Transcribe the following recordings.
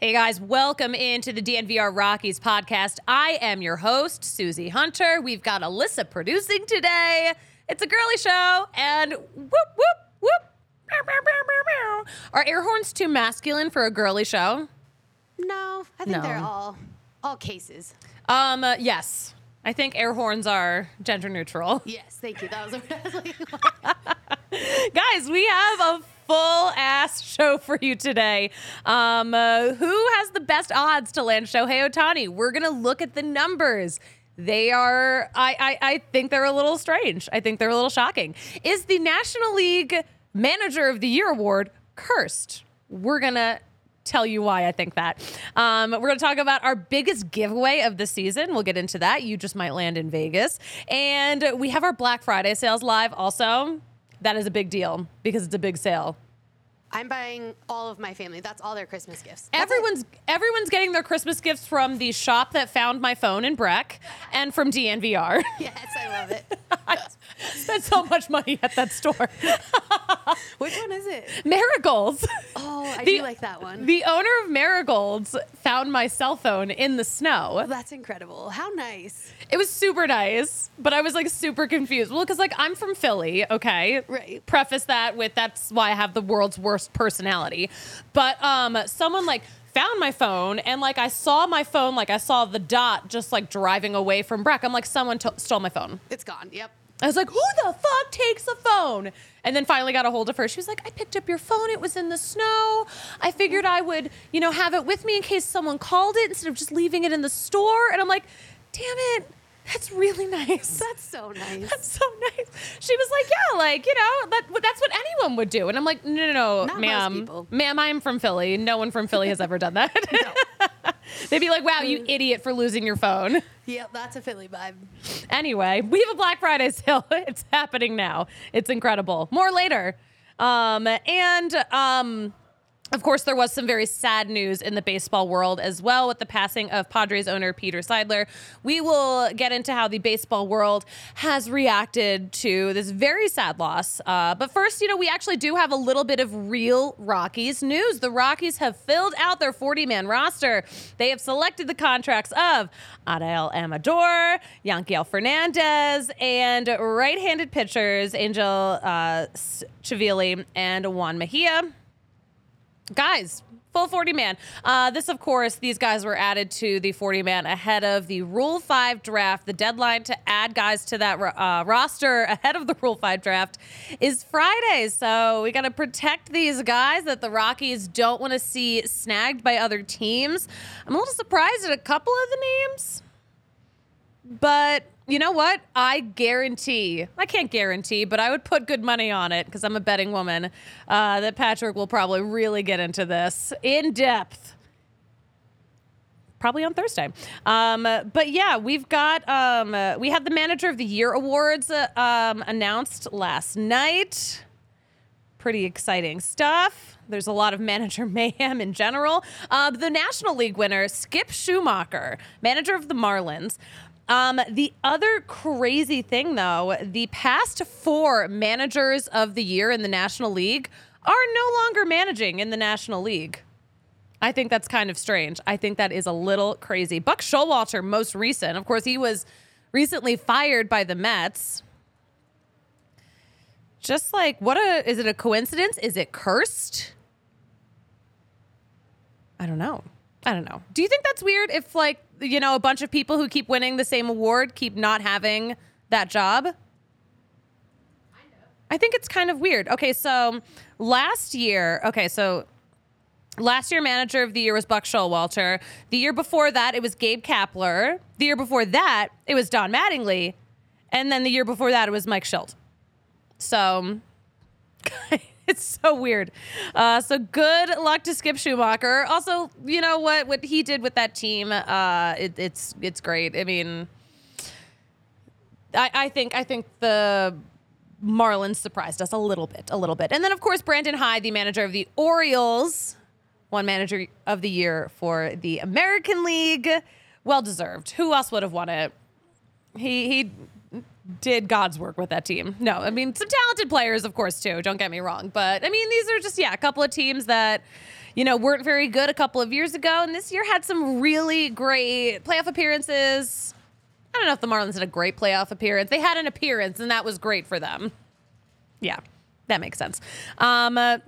Hey guys, welcome into the DNVR Rockies podcast. I am your host, Suzie Hunter. We've got Alyssa producing today. It's a girly show, and whoop, whoop, whoop. Are air horns too masculine for a girly show? No, I think No. they're all all cases. Um, uh, yes. I think air horns are gender neutral. Yes, thank you. That was, I was like, Guys, we have a full ass show for you today. Um, uh, who has the best odds to land Shohei Ohtani? We're gonna look at the numbers. They are, I, I, I think they're a little strange. I think they're a little shocking. Is the National League Manager of the Year award cursed? We're gonna tell you why I think that. Um, we're going to talk about our biggest giveaway of the season. We'll get into that. You just might land in Vegas. And we have our Black Friday sales live also. That is a big deal because it's a big sale. I'm buying all of my family. That's all their Christmas gifts. That's it. Everyone's everyone's getting their Christmas gifts from the shop that found my phone in Breck and from DNVR. Yes, I love it. I spent so much money at that store. Which one is it? Marigolds. Oh, I The- do like that one. The owner of Marigolds found my cell phone in the snow. Oh, that's incredible. How nice. It was super nice, but I was like super confused. Well, because like I'm from Philly, okay? Right. Preface that with that's why I have the world's worst personality. But um, someone like found my phone and like I saw my phone, like I saw the dot just like driving away from Breck. I'm like, someone to- stole my phone. It's gone. Yep. I was like, who the fuck takes a phone? And then finally got a hold of her. She was like, I picked up your phone. It was in the snow. I figured I would, you know, have it with me in case someone called it instead of just leaving it in the store. And I'm like, damn it. That's really nice. That's so nice. That's so nice. She was like, yeah, like, you know, that, that's what anyone would do. And I'm like, no, no, no, Not ma'am. Ma'am, I'm from Philly. No one from Philly has ever done that. They'd be like, wow, you idiot for losing your phone. Yep, that's a Philly vibe. Anyway, we have a Black Friday sale. It's happening now. It's incredible. More later. Um, and um, of course, there was some very sad news in the baseball world as well with the passing of Padres owner Peter Seidler. We will get into how the baseball world has reacted to this very sad loss. Uh, but first, you know, we actually do have a little bit of real Rockies news. The Rockies have filled out their 40 man roster. They have selected the contracts of Adael Amador, Yanquiel Fernandez, and right handed pitchers Angel uh, Chivilli and Juan Mejia guys full 40 man. Uh, this of course these guys were added to the 40 man ahead of the rule 5 draft. The deadline to add guys to that uh, roster ahead of the rule 5 draft is friday. So we got to protect these guys that the rockies don't want to see snagged by other teams. I'm a little surprised at a couple of the names but you know what? I guarantee, I can't guarantee, but I would put good money on it because I'm a betting woman uh, that Patrick will probably really get into this in depth. Probably on Thursday. Um, but yeah, we've got, um, uh, we had the Manager of the Year awards uh, um, announced last night pretty exciting stuff. There's a lot of manager mayhem in general. Uh, the National League winner, Skip Schumaker, manager of the Marlins. Um, the other crazy thing, though, the past four managers of the year in the National League are no longer managing in the National League. I think that's kind of strange. I think that is a little crazy. Buck Showalter, most recent, of course, he was recently fired by the Mets. Just like, what a, is it a coincidence? Is it cursed? I don't know. I don't know. Do you think that's weird if like, you know, a bunch of people who keep winning the same award keep not having that job? I think it's kind of weird. Okay, so last year, okay, so last year manager of the year was Buck Showalter. The year before that, it was Gabe Kapler. The year before that, it was Don Mattingly. And then the year before that, it was Mike Shildt. So it's so weird. Uh, so good luck to Skip Schumaker. Also, you know what what he did with that team, uh, it, it's it's great. I mean, I, I think I think the Marlins surprised us a little bit, a little bit. And then of course Brandon Hyde, the manager of the Orioles, won manager of the year for the American League. Well deserved. Who else would have won it? He he did God's work with that team. No, I mean some talented players, of course, too. Don't get me wrong, but I mean these are just yeah a couple of teams that you know weren't very good a couple of years ago, and this year had some really great playoff appearances. I don't know if the Marlins had a great playoff appearance. They had an appearance, and that was great for them. Yeah, that makes sense. Um, uh,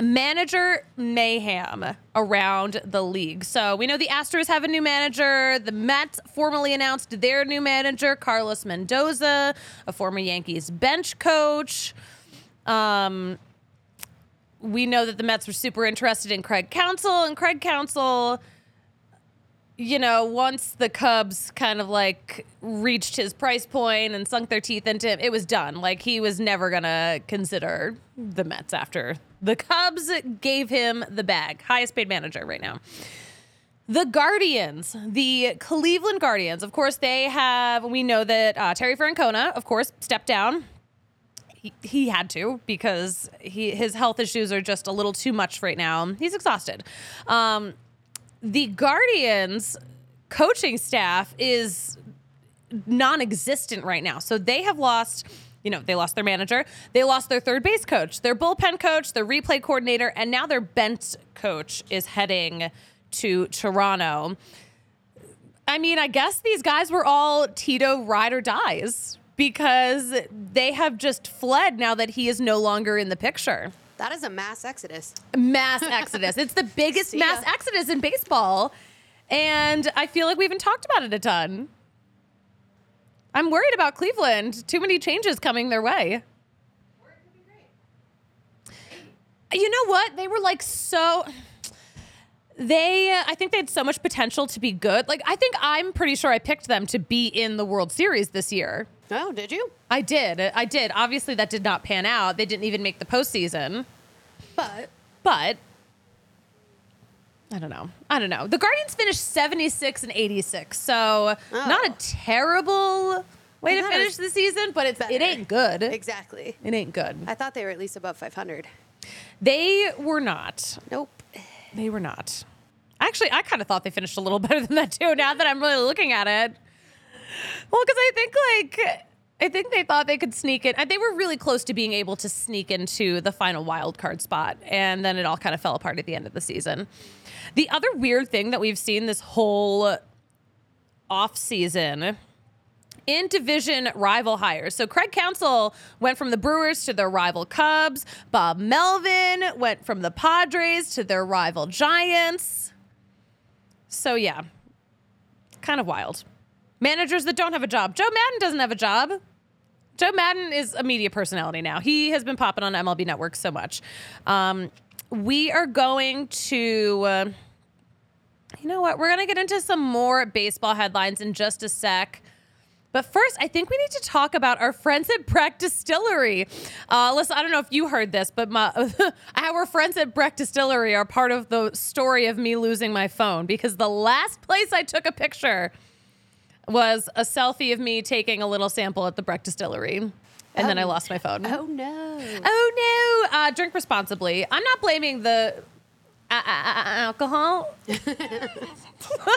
manager mayhem around the league. So we know the Astros have a new manager. The Mets formally announced their new manager, Carlos Mendoza, a former Yankees bench coach. Um, we know that the Mets were super interested in Craig Counsell, and Craig Counsell you know, once the Cubs kind of like reached his price point and sunk their teeth into him, it was done. Like he was never gonna consider the Mets after the Cubs gave him the bag. Highest paid manager right now. The Guardians, the Cleveland Guardians, of course, they have, we know that uh, Terry Francona, of course, stepped down. He, he had to because he, his health issues are just a little too much right now. He's exhausted. Um, the Guardians coaching staff is non-existent right now. So they have lost, you know, they lost their manager, they lost their third base coach, their bullpen coach, their replay coordinator, and now their bench coach is heading to Toronto. I mean, I guess these guys were all Tito ride or dies because they have just fled now that he is no longer in the picture. That is a mass exodus. Mass exodus. It's the biggest mass exodus in baseball. And I feel like we haven't talked about it a ton. I'm worried about Cleveland. Too many changes coming their way. You know what? They were like so. They, I think they had so much potential to be good. Like, I think I'm pretty sure I picked them to be in the World Series this year. Oh, did you? I did. I did. Obviously, that did not pan out. They didn't even make the postseason. But But I don't know. I don't know. The Guardians finished 76 and 86. So oh. not a terrible way to finish the season, but it's it ain't good. exactly. It ain't good. I thought they were at least above 500. They were not. Nope. They were not. Actually, I kind of thought they finished a little better than that too. Now that I'm really looking at it, well, because I think like I think they thought they could sneak it. They were really close to being able to sneak into the final wild card spot, and then it all kind of fell apart at the end of the season. The other weird thing that we've seen this whole off season in division rival hires. So Craig Counsell went from the Brewers to their rival Cubs. Bob Melvin went from the Padres to their rival Giants. So yeah, kind of wild. Managers that don't have a job. Joe Maddon doesn't have a job. Joe Maddon is a media personality now. He has been popping on MLB Network so much. Um, we are going to. Uh, you know what? We're going to get into some more baseball headlines in just a sec. But first, I think we need to talk about our friends at Breck Distillery. Uh, listen, I don't know if you heard this, but my, our friends at Breck Distillery are part of the story of me losing my phone because the last place I took a picture was a selfie of me taking a little sample at the Breck Distillery. And then I lost my phone. Oh no. Oh no! Uh, drink responsibly. I'm not blaming the alcohol. uh,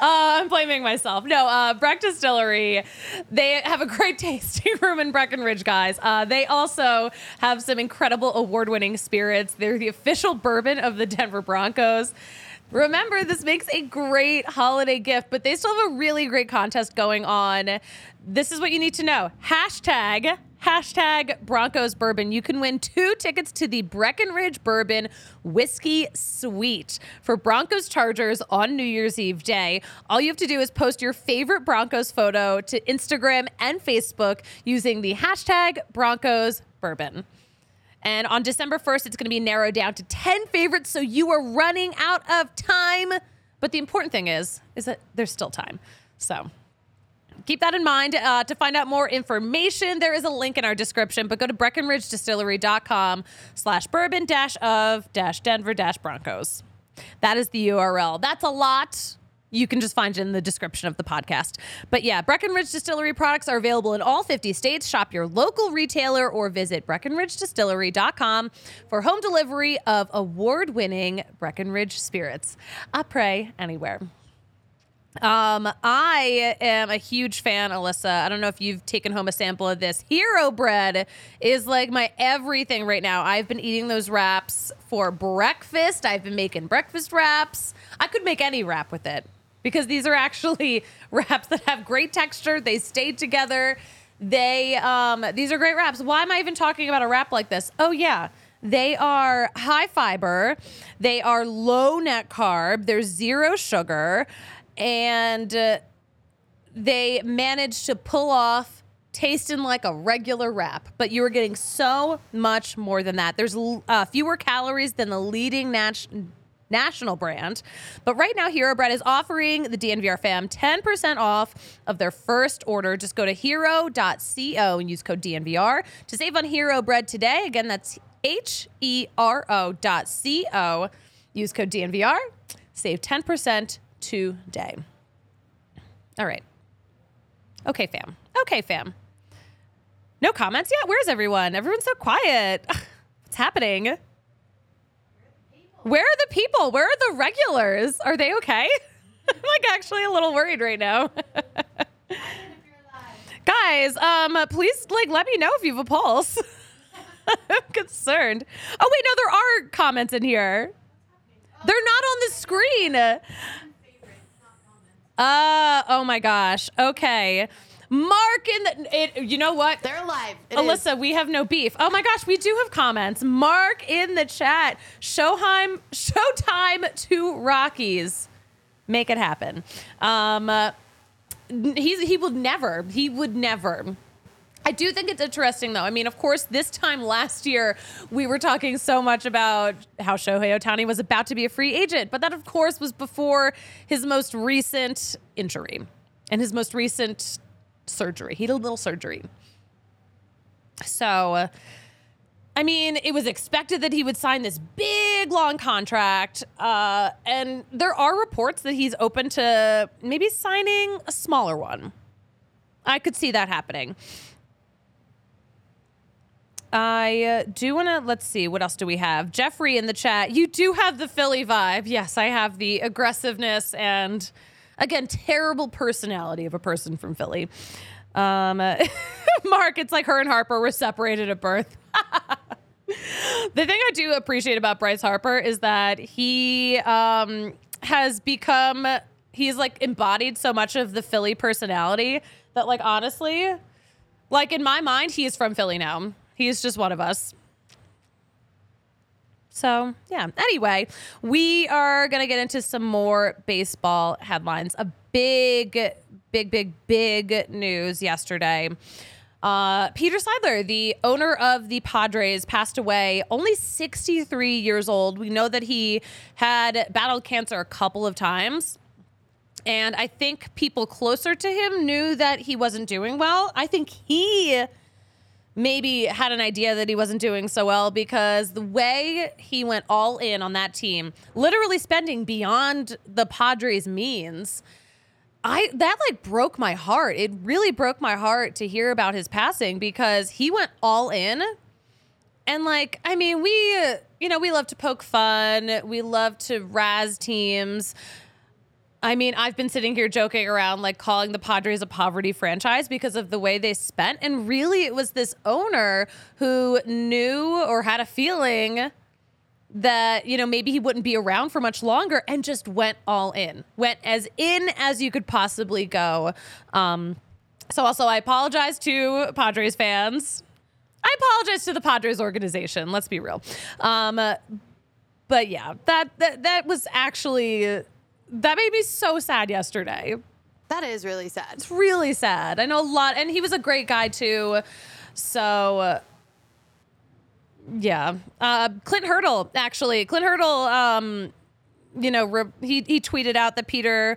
I'm blaming myself. No, uh, Breck Distillery. They have a great tasting room in Breckenridge, guys. Uh, they also have some incredible award-winning spirits. They're the official bourbon of the Denver Broncos. Remember, this makes a great holiday gift, but they still have a really great contest going on. This is what you need to know. Hashtag hashtag Broncos Bourbon. You can win two tickets to the Breckenridge Bourbon Whiskey Suite for Broncos Chargers on New Year's Eve day. All you have to do is post your favorite Broncos photo to Instagram and Facebook using the hashtag Broncos Bourbon. And on December 1st, it's going to be narrowed down to 10 favorites. So you are running out of time. But the important thing is, is that there's still time. So keep that in mind. Uh, to find out more information, there is a link in our description, but go to breckenridgedistillery.com slash bourbon dash of dash Denver dash Broncos. That is the URL. That's a lot. You can just find it in the description of the podcast. But yeah, Breckenridge Distillery products are available in all 50 states. Shop your local retailer or visit breckenridgedistillery.com for home delivery of award winning Breckenridge spirits. I pray anywhere. Um, I am a huge fan, Alyssa. I don't know if you've taken home a sample of this. Hero bread is like my everything right now. I've been eating those wraps for breakfast. I've been making breakfast wraps. I could make any wrap with it because these are actually wraps that have great texture. They stay together. They um these are great wraps. Why am I even talking about a wrap like this? Oh yeah. They are high fiber. They are low net carb. There's zero sugar and uh, they managed to pull off tasting like a regular wrap, but you are getting so much more than that. There's uh, fewer calories than the leading nat- national brand. But right now, Hero Bread is offering the DNVR fam 10% off of their first order. Just go to hero.co and use code DNVR to save on Hero Bread today. Again, that's H E R O dot C O. Use code DNVR, save 10% today. All right. Okay, fam. Okay, fam. No comments yet? Where's everyone? Everyone's so quiet. What's happening? Where are the people? Where are the regulars? Are they okay? I'm like actually a little worried right now. Guys, um, please like let me know if you have a pulse. I'm concerned. Oh wait, no, there are comments in here. They're not on the screen. Uh, oh my gosh. Okay. Mark in the it, you know what? They're alive. It Alyssa, is. we have no beef. Oh my gosh, we do have comments. Mark in the chat. Showtime, showtime to Rockies. Make it happen. Um, uh, he's he would never. He would never. I do think it's interesting, though. I mean, of course, this time last year, we were talking so much about how Shohei Ohtani was about to be a free agent, but that, of course, was before his most recent injury and his most recent surgery. He did a little surgery. So, I mean, it was expected that he would sign this big, long contract. Uh, and there are reports that he's open to maybe signing a smaller one. I could see that happening. I uh, do want to, let's see, what else do we have? Jeffrey in the chat. You do have the Philly vibe. Yes, I have the aggressiveness and, again, terrible personality of a person from Philly. Um, Mark, it's like her and Harper were separated at birth. the thing I do appreciate about Bryce Harper is that he um, has become, he's like embodied so much of the Philly personality that, like, honestly, like in my mind, he is from Philly now. He's just one of us. So, yeah. Anyway, we are going to get into some more baseball headlines. A big, big, big, big news yesterday. Uh, Peter Seidler, the owner of the Padres, passed away only 63 years old. We know that he had battled cancer a couple of times. And I think people closer to him knew that he wasn't doing well. I think he maybe had an idea that he wasn't doing so well because the way he went all in on that team, literally spending beyond the Padres' means, I that like broke my heart. It really broke my heart to hear about his passing because he went all in. And like, I mean, we you know, we love to poke fun. We love to razz teams. I mean, I've been sitting here joking around, like calling the Padres a poverty franchise because of the way they spent. And really, it was this owner who knew or had a feeling that you know maybe he wouldn't be around for much longer and just went all in went as in as you could possibly go. Um so also i apologize to padres fans. I apologize to the padres organization let's be real. Um but yeah that that, that was actually that made me so sad yesterday That is really sad. it's really sad i know a lot and he was a great guy too so yeah. Uh, Clint Hurdle, actually. Clint Hurdle, um, you know, re- he, he tweeted out that Peter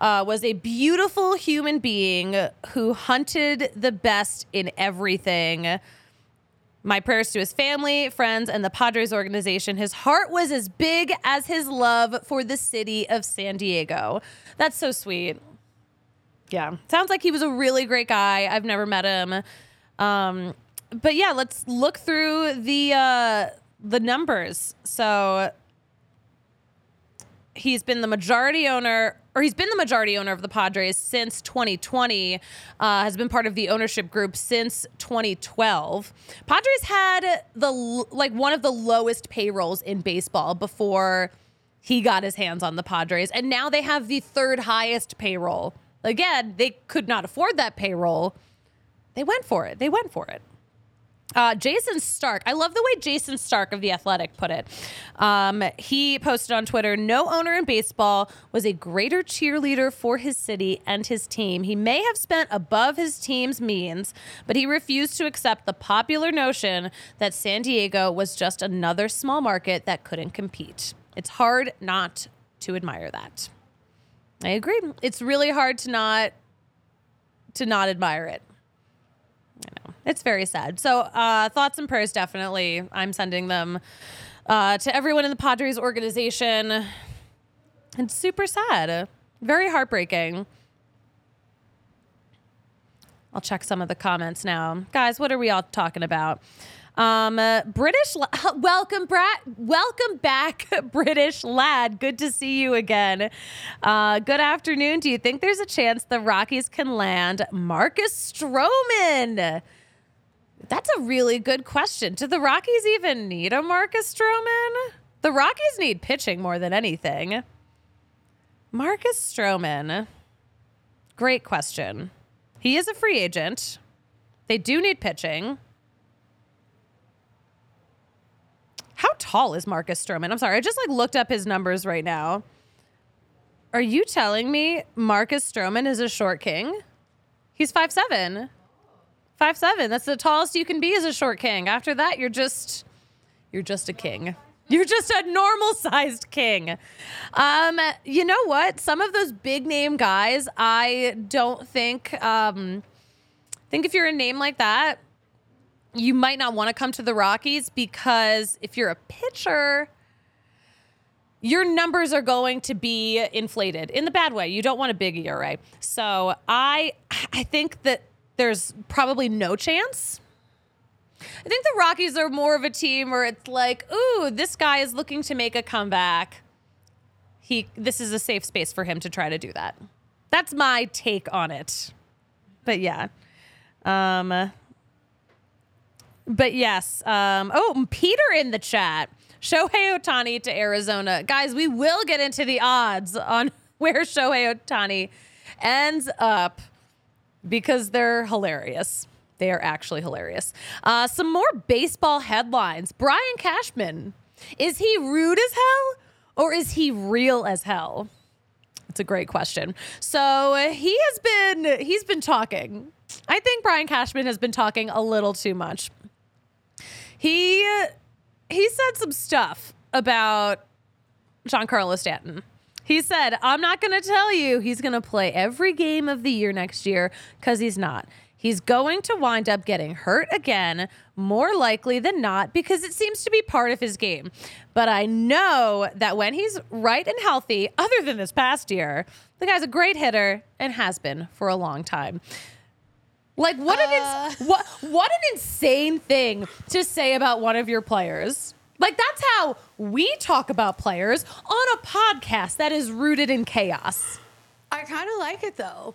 uh, was a beautiful human being who hunted the best in everything. My prayers to his family, friends, and the Padres organization. His heart was as big as his love for the city of San Diego. That's so sweet. Yeah. Sounds like he was a really great guy. I've never met him. Um, but yeah, let's look through the uh, the numbers. So he's been the majority owner, or he's been the majority owner of the Padres since 2020. Uh, has been part of the ownership group since 2012. Padres had the like one of the lowest payrolls in baseball before he got his hands on the Padres, and now they have the third highest payroll. Again, they could not afford that payroll. They went for it. They went for it. Uh, Jayson Stark. I love the way Jayson Stark of The Athletic put it. Um, he posted on Twitter No owner in baseball was a greater cheerleader for his city and his team. He may have spent above his team's means, but he refused to accept the popular notion that San Diego was just another small market that couldn't compete. It's hard not to admire that. I agree. It's really hard to not to not admire it. I know. It's very sad. So, uh, thoughts and prayers, definitely. I'm sending them uh, to everyone in the Padres organization. It's super sad. Very heartbreaking. I'll check some of the comments now. Guys, what are we all talking about? Um, uh, British, la- welcome, Brat, welcome back, British lad. Good to see you again. Uh, good afternoon. Do you think there's a chance the Rockies can land Marcus Stroman? That's a really good question. Do the Rockies even need a Marcus Stroman? The Rockies need pitching more than anything. Marcus Stroman. Great question. He is a free agent. They do need pitching. How tall is Marcus Stroman? I'm sorry, I just like looked up his numbers right now. Are you telling me Marcus Stroman is a short king? He's five seven. Five seven. That's the tallest you can be as a short king. After that, you're just you're just a king. You're just a normal sized king. Um, you know what? Some of those big name guys, I don't think um think if you're a name like that, you might not want to come to the Rockies because if you're a pitcher, your numbers are going to be inflated in the bad way. You don't want a big ERA. So I I think that there's probably no chance. I think the Rockies are more of a team where it's like, ooh, this guy is looking to make a comeback. He this is a safe space for him to try to do that. That's my take on it. But yeah. Um but yes. Um, oh, Peter in the chat. Shohei Ohtani to Arizona. Guys, we will get into the odds on where Shohei Ohtani ends up because they're hilarious. They are actually hilarious. Uh, some more baseball headlines. Brian Cashman. Is he rude as hell or is he real as hell? It's a great question. So he has been he's been talking. I think Brian Cashman has been talking a little too much he he said some stuff about Giancarlo Stanton. He said, "I'm not going to tell you he's going to play every game of the year next year cuz he's not. He's going to wind up getting hurt again, more likely than not because it seems to be part of his game. But I know that when he's right and healthy, other than this past year, the guy's a great hitter and has been for a long time." Like what an ins- what what an insane thing to say about one of your players. Like that's how we talk about players on a podcast that is rooted in chaos. I kind of like it though.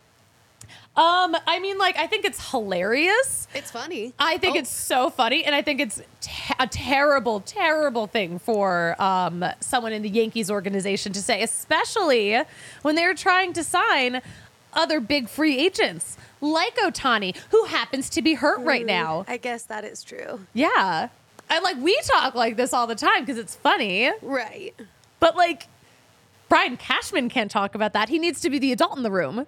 Um, I mean, like I think it's hilarious. It's funny. I think Oh, it's so funny, and I think it's te- a terrible, terrible thing for um, someone in the Yankees organization to say, especially when they're trying to sign other big free agents like Ohtani, who happens to be hurt right mm, now. I guess that is true. Yeah. I like we talk like this all the time because it's funny, Right. but like Brian Cashman can't talk about that. He needs to be the adult in the room.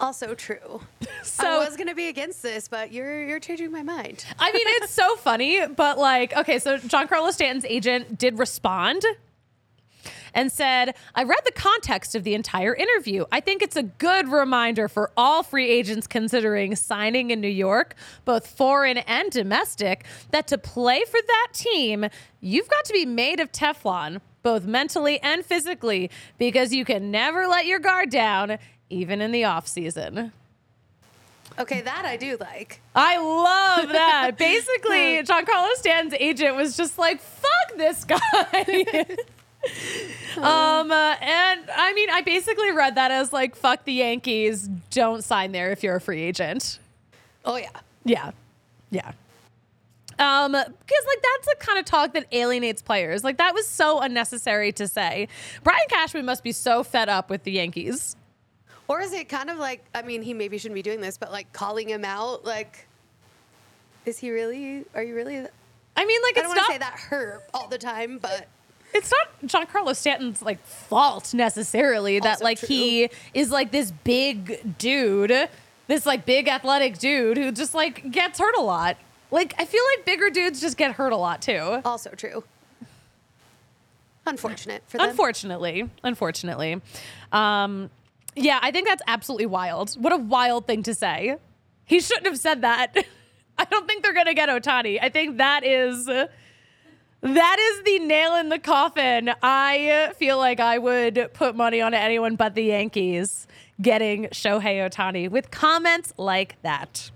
Also true. So I was gonna be against this, but you're you're changing my mind. I mean, it's so funny, but like, okay, so Giancarlo Stanton's agent did respond and said, I read the context of the entire interview. I think it's a good reminder for all free agents considering signing in New York, both foreign and domestic, that to play for that team, you've got to be made of Teflon, both mentally and physically, because you can never let your guard down, even in the off season. Okay, that I do like. I love that. Basically, Giancarlo Stanton's agent was just like, "Fuck this guy." um, uh, and I mean, I basically read that as like, "Fuck the Yankees, don't sign there if you're a free agent." Oh yeah. Yeah, yeah. Um, because like that's the kind of talk that alienates players. Like that was so unnecessary to say. Brian Cashman must be so fed up with the Yankees. Or is it kind of like I mean, he maybe shouldn't be doing this, but like calling him out, like, is he really? Are you really? I mean, like I it's don't want to say that hurt all the time, but it's not Giancarlo Stanton's like fault necessarily that Also like he is like this big dude, this like big athletic dude who just like gets hurt a lot. Like I feel like bigger dudes just get hurt a lot too. also true. Unfortunate for them. Unfortunately, unfortunately. Um yeah, I think that's absolutely wild. What a wild thing to say. He shouldn't have said that. I don't think they're going to get Ohtani. I think that is that is the nail in the coffin. I feel like I would put money on anyone but the Yankees getting Shohei Ohtani with comments like that.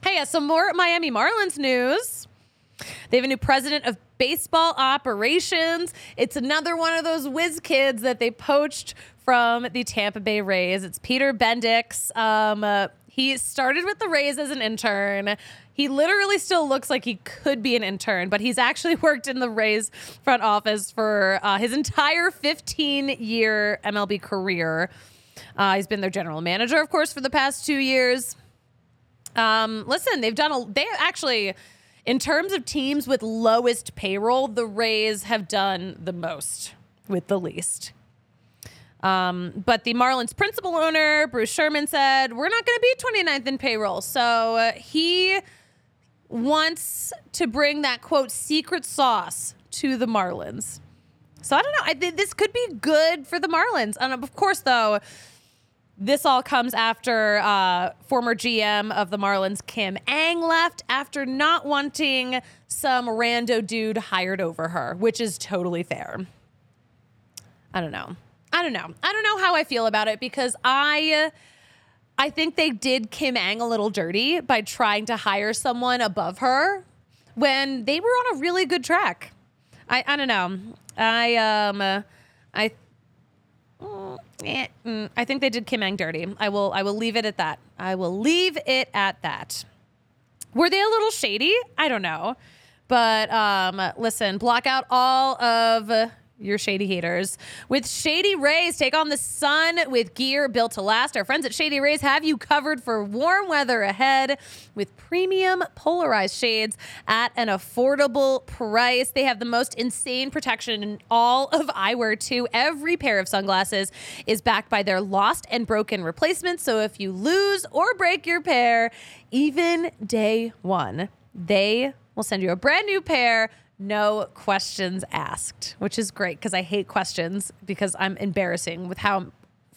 Hey, uh, some more Miami Marlins news. They have a new president of baseball operations. It's another one of those whiz kids that they poached from the Tampa Bay Rays. It's Peter Bendix. Um, uh, he started with the Rays as an intern. He literally still looks like he could be an intern, but he's actually worked in the Rays front office for uh, his entire 15 year MLB career. Uh, he's been their general manager, of course, for the past two years. Um, listen, they've done a, they actually, in terms of teams with lowest payroll, the Rays have done the most with the least. Um, but the Marlins principal owner, Bruce Sherman, said, We're not going to be 29th in payroll. So uh, he wants to bring that quote secret sauce to the Marlins. So I don't know. I think this could be good for the Marlins. And of course, though, this all comes after uh, former GM of the Marlins, Kim Ng, left after not wanting some rando dude hired over her, which is totally fair. I don't know. I don't know. I don't know how I feel about it because I. I think they did Kim Ng a little dirty by trying to hire someone above her when they were on a really good track. I, I don't know. I um I Mm, eh, mm, I think they did Kim Ng dirty. I will I will leave it at that. I will leave it at that. Were they a little shady? I don't know. But um, listen, block out all of your shady haters. With Shady Rays, take on the sun with gear built to last. Our friends at Shady Rays have you covered for warm weather ahead with premium polarized shades at an affordable price. They have the most insane protection in all of eyewear, too. Every pair of sunglasses is backed by their lost and broken replacements. So if you lose or break your pair, even day one, they will send you a brand new pair no questions asked, which is great because I hate questions because I'm embarrassing with how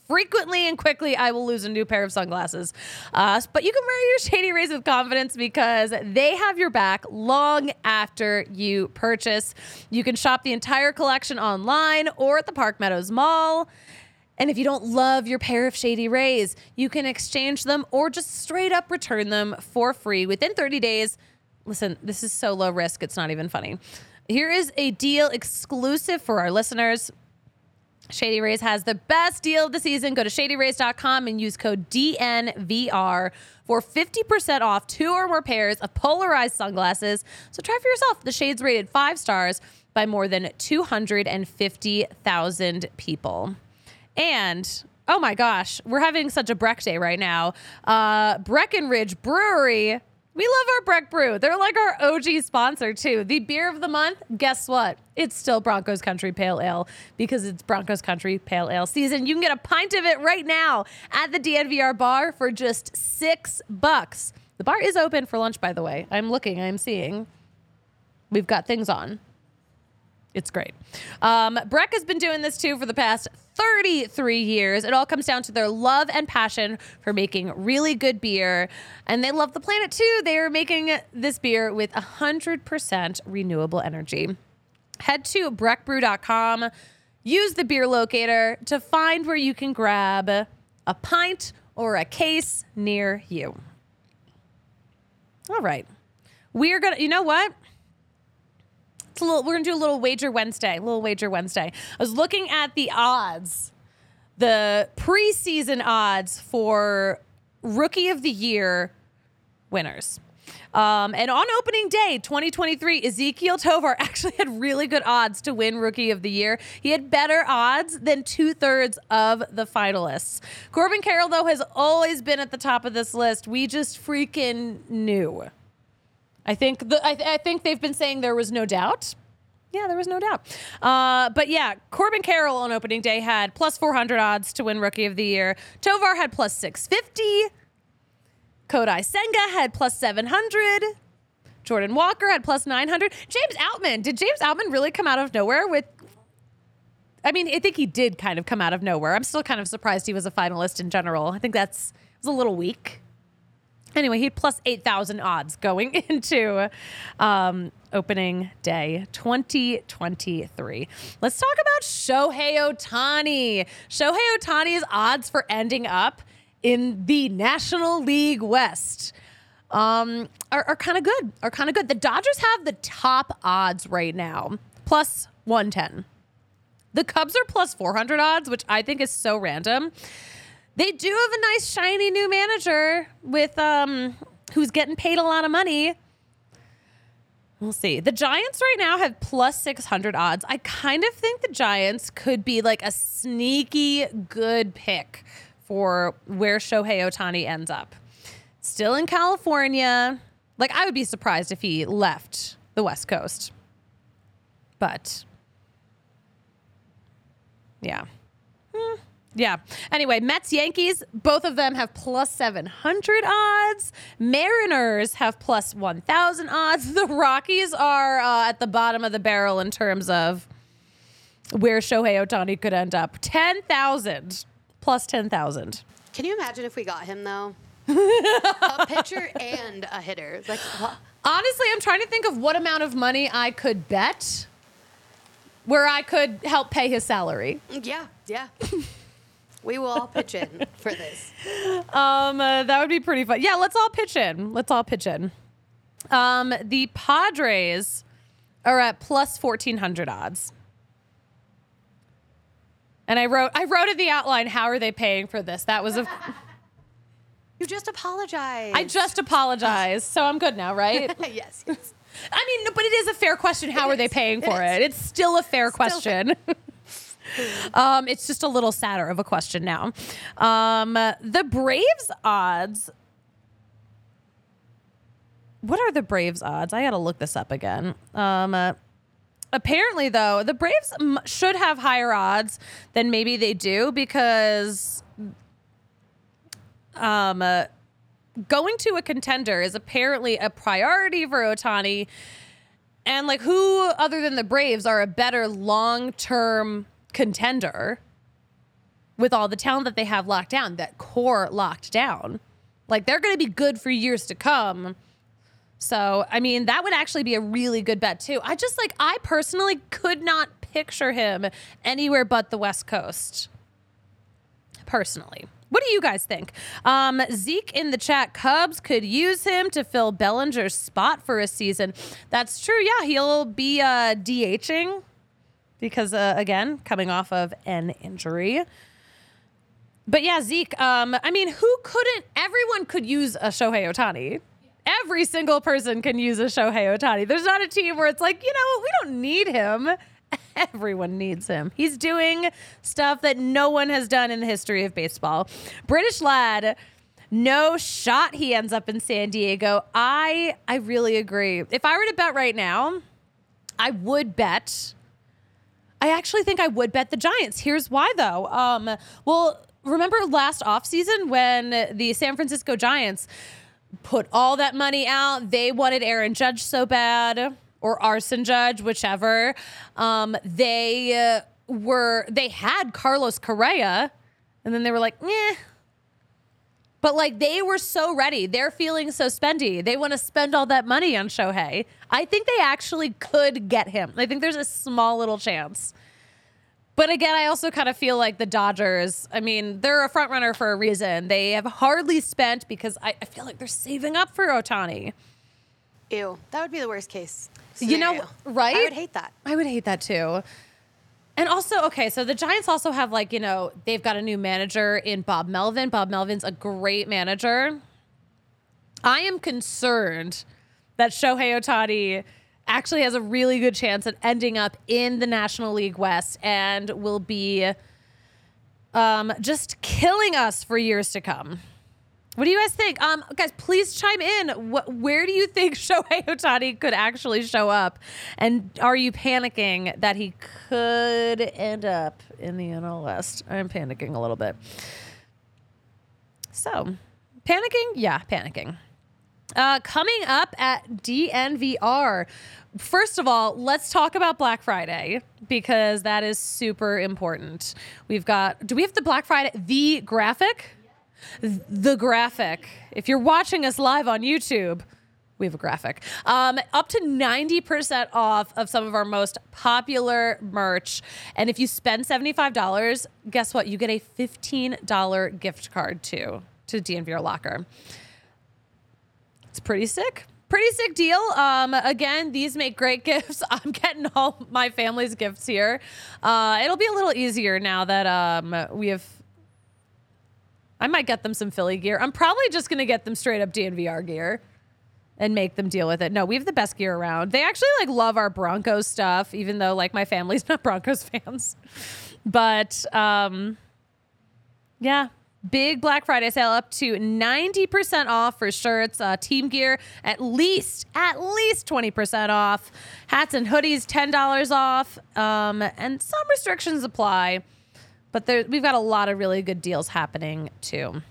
frequently and quickly I will lose a new pair of sunglasses. Uh, but you can wear your Shady Rays with confidence because they have your back long after you purchase. You can shop the entire collection online or at the Park Meadows Mall. And if you don't love your pair of Shady Rays, you can exchange them or just straight up return them for free within 30 days listen, this is so low risk, it's not even funny. Here is a deal exclusive for our listeners. Shady Rays has the best deal of the season. Go to shadyrays.com and use code DNVR for 50% off two or more pairs of polarized sunglasses. So try for yourself. The shades rated five stars by more than 250,000 people. And oh my gosh, we're having such a Breck day right now. Uh, Breckenridge Brewery. We love our Breck Brew. They're like our OG sponsor too. The beer of the month, guess what? It's still Broncos Country Pale Ale because it's Broncos Country Pale Ale season. You can get a pint of it right now at the DNVR bar for just six bucks. The bar is open for lunch, by the way. I'm looking, I'm seeing. We've got things on. It's great. Um, Breck has been doing this too for the past 33 years. It all comes down to their love and passion for making really good beer. And they love the planet too. They are making this beer with 100% renewable energy. Head to breckbrew.com, use the beer locator to find where you can grab a pint or a case near you. All right. We are going to, you know what? A little, we're gonna do a little wager Wednesday. Little wager Wednesday. I was looking at the odds, the preseason odds for rookie of the year winners. Um, and on opening day 2023, Ezekiel Tovar actually had really good odds to win Rookie of the Year. He had better odds than two thirds of the finalists. Corbin Carroll, though, has always been at the top of this list. We just freaking knew. I think the, I, I, think they've been saying there was no doubt. Yeah, there was no doubt. Uh, but yeah, Corbin Carroll on opening day had plus 400 odds to win Rookie of the Year. Tovar had plus 650. Kodai Senga had plus 700. Jordan Walker had plus 900. James Outman. Did James Outman really come out of nowhere with. I mean, I think he did kind of come out of nowhere. I'm still kind of surprised he was a finalist in general. I think that's was a little weak. Anyway, he plus 8,000 odds going into um, opening day 2023. Let's talk about Shohei Ohtani. Shohei Ohtani's odds for ending up in the National League West um, are, are kind of good. Are kind of good. The Dodgers have the top odds right now, plus 110. The Cubs are plus 400 odds, which I think is so random. They do have a nice shiny new manager with um who's getting paid a lot of money. We'll see. The Giants right now have plus 600 odds. I kind of think the Giants could be like a sneaky good pick for where Shohei Ohtani ends up. Still in California. Like, I would be surprised if he left the West Coast. But, yeah. Yeah. Anyway, Mets, Yankees, both of them have plus 700 odds. Mariners have plus 1,000 odds. The Rockies are uh, at the bottom of the barrel in terms of where Shohei Ohtani could end up. 10,000 plus 10,000. Can you imagine if we got him, though? a pitcher and a hitter. Like, what? Honestly, I'm trying to think of what amount of money I could bet where I could help pay his salary. Yeah, yeah. We will all pitch in for this. Um, uh, that would be pretty fun. Yeah, let's all pitch in. Let's all pitch in. Um, the Padres are at plus fourteen hundred odds. And I wrote, I wrote in the outline, how are they paying for this? That was a. You just apologized. I just apologized, so I'm good now, right? yes, yes. I mean, but it is a fair question. How It are they is. paying It for is. it? It's still a fair Still question. Um, it's just a little sadder of a question now. Um, the Braves odds. What are the Braves odds? I got to look this up again. Um, uh, apparently, though, the Braves m- should have higher odds than maybe they do because um, uh, going to a contender is apparently a priority for Ohtani. And like, who other than the Braves are a better long term contender with all the talent that they have locked down, that core locked down? Like, they're going to be good for years to come. So, I mean, that would actually be a really good bet, too. I just like, I personally could not picture him anywhere but the West Coast personally. What do you guys think? Um, Zeke in the chat, Cubs could use him to fill Bellinger's spot for a season. That's true. Yeah, he'll be uh, DHing because, uh, again, coming off of an injury. But yeah, Zeke, um, I mean, who couldn't? Everyone could use a Shohei Ohtani. Every single person can use a Shohei Ohtani. There's not a team where it's like, you know we don't need him. Everyone needs him. He's doing stuff that no one has done in the history of baseball. British lad, no shot he ends up in San Diego. I I really agree. If I were to bet right now, I would bet. I actually think I would bet the Giants. Here's why though. Um, well, remember last offseason when the San Francisco Giants put all that money out, they wanted Aaron Judge so bad or Arson Judge, whichever. Um, they uh, were they had Carlos Correa, and then they were like, eh. But like they were so ready. They're feeling so spendy. They want to spend all that money on Shohei. I think they actually could get him. I think there's a small little chance. But again, I also kind of feel like the Dodgers, I mean, they're a front runner for a reason. They have hardly spent because I, I feel like they're saving up for Ohtani. Ew, that would be the worst case. You know, right? I would hate that. I would hate that too. And also, okay, so the Giants also have like, you know, they've got a new manager in Bob Melvin. Bob Melvin's a great manager. I am concerned that Shohei Ohtani actually has a really good chance at ending up in the National League West and will be um, just killing us for years to come. What do you guys think? Um, guys, please chime in. What, where do you think Shohei Ohtani could actually show up? And are you panicking that he could end up in the NL West? I'm panicking a little bit. So, panicking? Yeah, panicking. Uh, coming up at DNVR. First of all, let's talk about Black Friday because that is super important. We've got, do we have the Black Friday, the graphic? The graphic. If you're watching us live on YouTube, we have a graphic. Um, up to 90% off of some of our most popular merch. And if you spend $75, guess what? You get a $15 gift card too to DNVR Locker. It's pretty sick. Pretty sick deal. Um, again, these make great gifts. I'm getting all my family's gifts here. Uh, it'll be a little easier now that um, we have. I might get them some Philly gear. I'm probably just gonna get them straight up DNVR gear and make them deal with it. No, we have the best gear around. They actually like love our Broncos stuff, even though like my family's not Broncos fans. But um, yeah, big Black Friday sale up to 90% off for shirts, uh, team gear, at least, at least 20% off. Hats and hoodies, $10 off. Um, and some restrictions apply, but there, we've got a lot of really good deals happening too.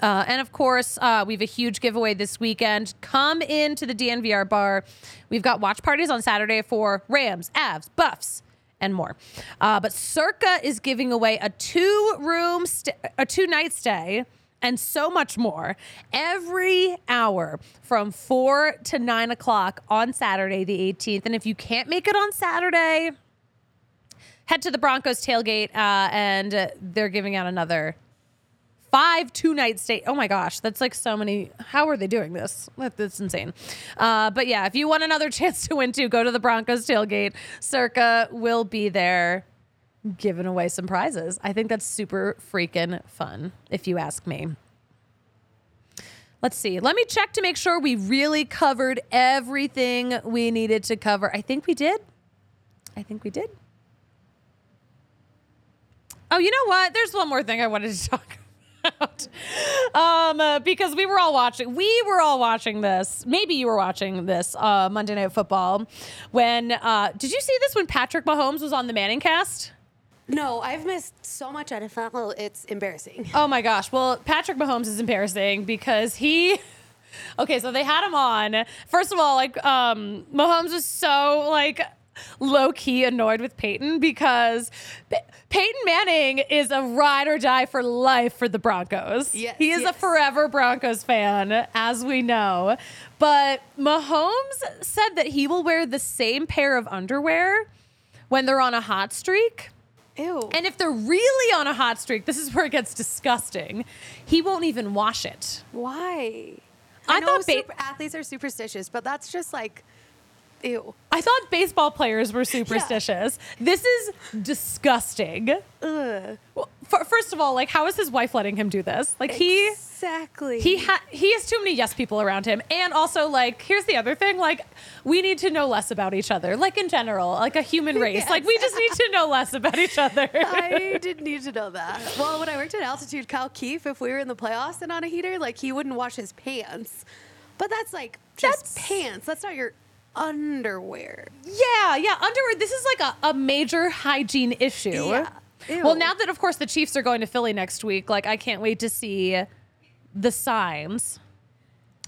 Uh, and of course, uh, we have a huge giveaway this weekend. Come into the DNVR bar. We've got watch parties on Saturday for Rams, Avs, Buffs, and more. Uh, but Circa is giving away a two room, st- a two night stay. And so much more every hour from four to nine o'clock on Saturday, the 18th. And if you can't make it on Saturday, head to the Broncos tailgate, uh, and uh, they're giving out another five two night stay. Oh my gosh, that's like so many. How are they doing this? That's insane. Uh, but yeah, if you want another chance to win too, go to the Broncos tailgate. Circa will be there giving away some prizes. I think that's super freaking fun, if you ask me. Let's see. Let me check to make sure we really covered everything we needed to cover. I think we did. I think we did. Oh, you know what? There's one more thing I wanted to talk about. Um, uh, because we were all watching, we were all watching this. Maybe you were watching this uh, Monday Night Football. When uh, did you see this? When Patrick Mahomes was on the Manning cast? No, I've missed so much NFL. It's embarrassing. Oh my gosh. Well, Patrick Mahomes is embarrassing because he. Okay, so they had him on. First of all, like um, Mahomes was so like low key annoyed with Peyton because P- Peyton Manning is a ride or die for life for the Broncos. Yes, he is a forever Broncos fan, as we know. But Mahomes said that he will wear the same pair of underwear when they're on a hot streak. Ew. And if they're really on a hot streak, this is where it gets disgusting. He won't even wash it. why? I I, know thought ba- super- athletes are superstitious, but that's just like Ew. I thought baseball players were superstitious. This is disgusting. Ugh. Well, f- first of all, like, how is his wife letting him do this? Like, he. Exactly. He ha- he has too many yes people around him, and also like here's the other thing: like we need to know less about each other, like in general, like a human race. Yes. Like we just need to know less about each other. I didn't need to know that. Well, when I worked at altitude, Kyle Keefe, if we were in the playoffs and on a heater, like he wouldn't wash his pants. But that's like just That's- pants. That's not your underwear. Yeah, yeah. Underwear. This is like a, a major hygiene issue. Yeah. Well, now that of course the Chiefs are going to Philly next week, like I can't wait to see the signs.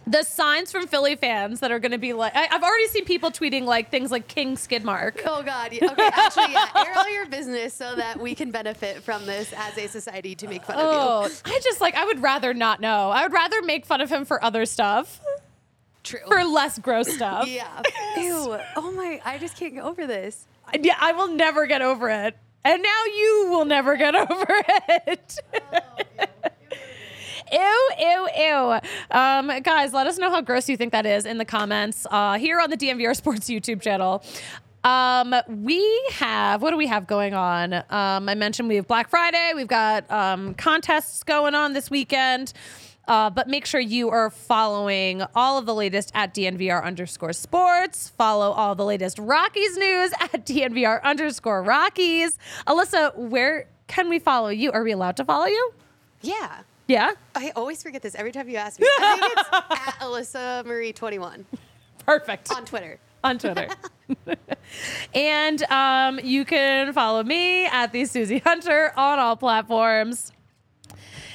The signs from Philly fans that are going to be like, I, I've already seen people tweeting like things like King Skidmark. Oh God. yeah. Okay. Actually, yeah. Air all your business so that we can benefit from this as a society to make fun of Oh, you. I just like, I would rather not know. I would rather make fun of him for other stuff, True. for less gross stuff. yeah. Ew. Oh my. I just can't get over this. Yeah, I will never get over it. And now you will never get over it. Ew, ew, ew. Um, guys, let us know how gross you think that is in the comments uh, here on the DNVR Sports YouTube channel. Um, we have, what do we have going on? Um, I mentioned we have Black Friday. We've got um, contests going on this weekend. Uh, but make sure you are following all of the latest at DNVR underscore sports. Follow all the latest Rockies news at DNVR underscore Rockies. Alyssa, where can we follow you? Are we allowed to follow you? Yeah. Yeah. I always forget this every time you ask me. I think it's at Alyssa Marie 21 Perfect. on Twitter. on Twitter. and um, you can follow me at the Suzie Hunter on all platforms.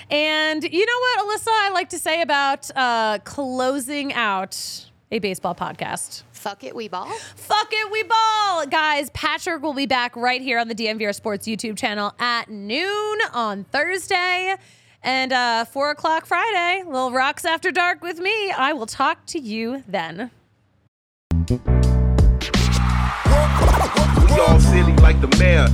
And you know what, Alyssa, I like to say about uh, closing out a baseball podcast. Fuck it, we ball. Fuck it, we ball. Guys, Patrick will be back right here on the DNVR Sports YouTube channel at noon on Thursday. And uh, 4 o'clock Friday, Little Rocks After Dark with me. I will talk to you then. We all silly like the mayor.